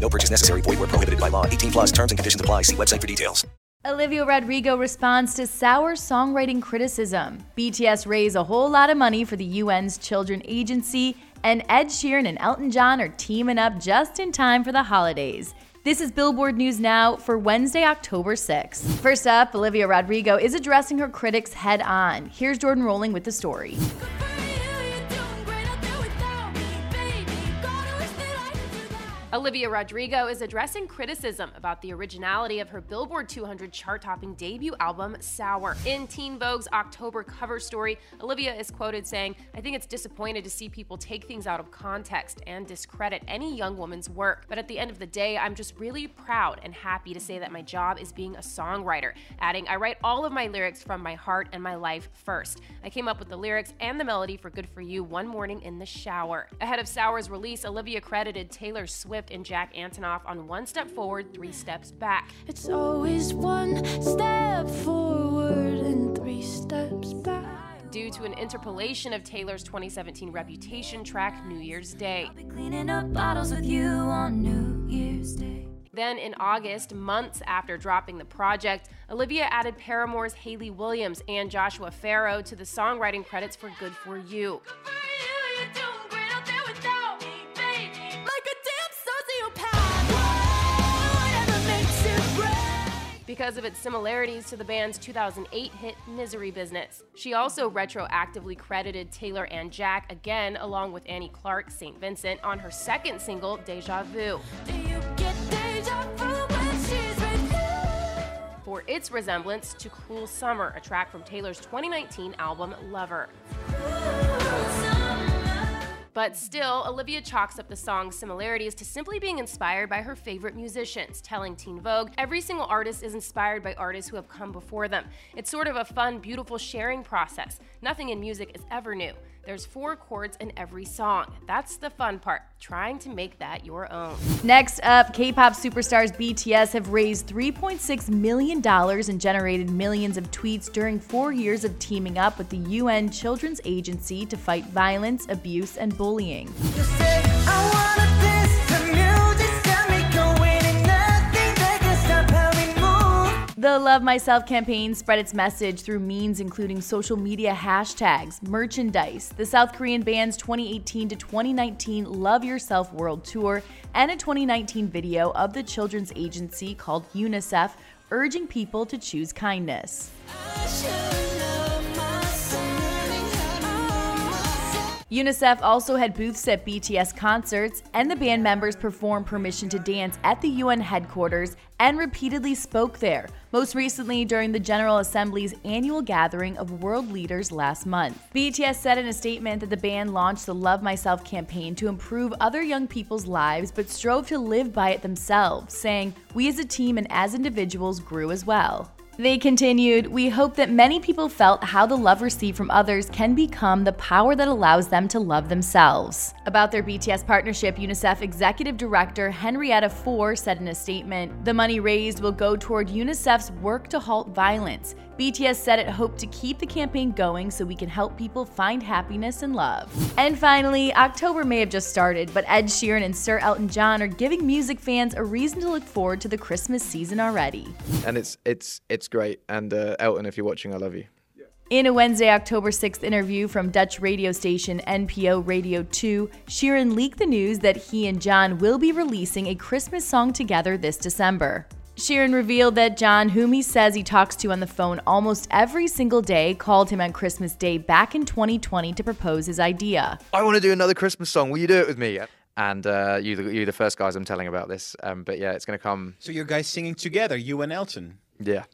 No purchase necessary. Void where prohibited by law. 18 plus terms and conditions apply. See website for details. Olivia Rodrigo responds to sour songwriting criticism. BTS raise a whole lot of money for the UN's Children Agency, and Ed Sheeran and Elton John are teaming up just in time for the holidays. This is Billboard News Now for Wednesday, October 6th. First up, Olivia Rodrigo is addressing her critics head on. Here's Jordan Rolling with the story. Olivia Rodrigo is addressing criticism about the originality of her Billboard 200 chart topping debut album, Sour. In Teen Vogue's October cover story, Olivia is quoted saying, I think it's disappointed to see people take things out of context and discredit any young woman's work. But at the end of the day, I'm just really proud and happy to say that my job is being a songwriter. Adding, I write all of my lyrics from my heart and my life first. I came up with the lyrics and the melody for Good For You one morning in the shower. Ahead of Sour's release, Olivia credited Taylor Swift and Jack Antonoff on One Step Forward, Three Steps Back. It's always one step forward and three steps back. Due to an interpolation of Taylor's 2017 Reputation track, New Year's Day. Cleaning up bottles with you on New Year's Day. Then in August, months after dropping the project, Olivia added Paramore's Hayley Williams and Joshua Farro to the songwriting credits for Good For You. Because of its similarities to the band's 2008 hit Misery Business. She also retroactively credited Taylor and Jack again, along with Annie Clark, St. Vincent, on her second single, Deja Vu. For its resemblance to Cruel Summer, a track from Taylor's 2019 album Lover. But still, Olivia chalks up the song's similarities to simply being inspired by her favorite musicians, telling Teen Vogue, every single artist is inspired by artists who have come before them. It's sort of a fun, beautiful sharing process. Nothing in music is ever new. There's four chords in every song. That's the fun part, trying to make that your own. Next up, K pop superstars BTS have raised $3.6 million and generated millions of tweets during four years of teaming up with the UN Children's Agency to fight violence, abuse, and bullying. The Love Myself campaign spread its message through means including social media hashtags, merchandise, the South Korean band's 2018 to 2019 Love Yourself World Tour, and a 2019 video of the children's agency called UNICEF urging people to choose kindness. UNICEF also had booths at BTS concerts, and the band members performed Permission to Dance at the UN headquarters and repeatedly spoke there, most recently during the General Assembly's annual gathering of world leaders last month. BTS said in a statement that the band launched the Love Myself campaign to improve other young people's lives but strove to live by it themselves, saying, We as a team and as individuals grew as well. They continued, We hope that many people felt how the love received from others can become the power that allows them to love themselves. About their BTS partnership, UNICEF Executive Director Henrietta Fore said in a statement The money raised will go toward UNICEF's work to halt violence. BTS said it hoped to keep the campaign going so we can help people find happiness and love. And finally, October may have just started, but Ed Sheeran and Sir Elton John are giving music fans a reason to look forward to the Christmas season already. And it's it's it's great. And uh, Elton, if you're watching, I love you. In a Wednesday, October 6th interview from Dutch radio station NPO Radio 2, Sheeran leaked the news that he and John will be releasing a Christmas song together this December. Sheeran revealed that John, whom he says he talks to on the phone almost every single day, called him on Christmas Day back in 2020 to propose his idea. I want to do another Christmas song. Will you do it with me? And uh, you, you're the first guys I'm telling about this. Um, but yeah, it's going to come. So you guys singing together, you and Elton? Yeah,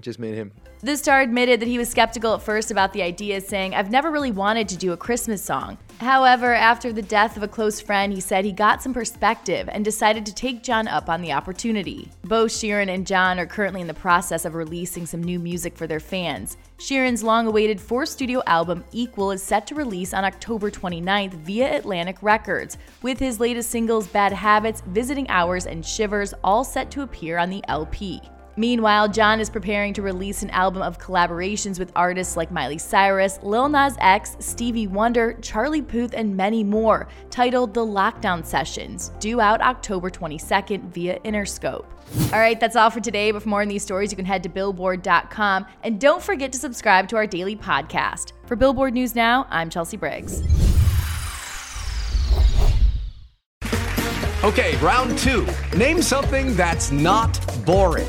just me and him. The star admitted that he was skeptical at first about the idea, saying, I've never really wanted to do a Christmas song. However, after the death of a close friend, he said he got some perspective and decided to take John up on the opportunity. Both Sheeran and John are currently in the process of releasing some new music for their fans. Sheeran's long awaited four studio album, Equal, is set to release on October 29th via Atlantic Records, with his latest singles, Bad Habits, Visiting Hours, and Shivers, all set to appear on the LP. Meanwhile, John is preparing to release an album of collaborations with artists like Miley Cyrus, Lil Nas X, Stevie Wonder, Charlie Puth, and many more, titled The Lockdown Sessions, due out October 22nd via Interscope. All right, that's all for today. But for more on these stories, you can head to billboard.com. And don't forget to subscribe to our daily podcast. For Billboard News Now, I'm Chelsea Briggs. Okay, round two. Name something that's not boring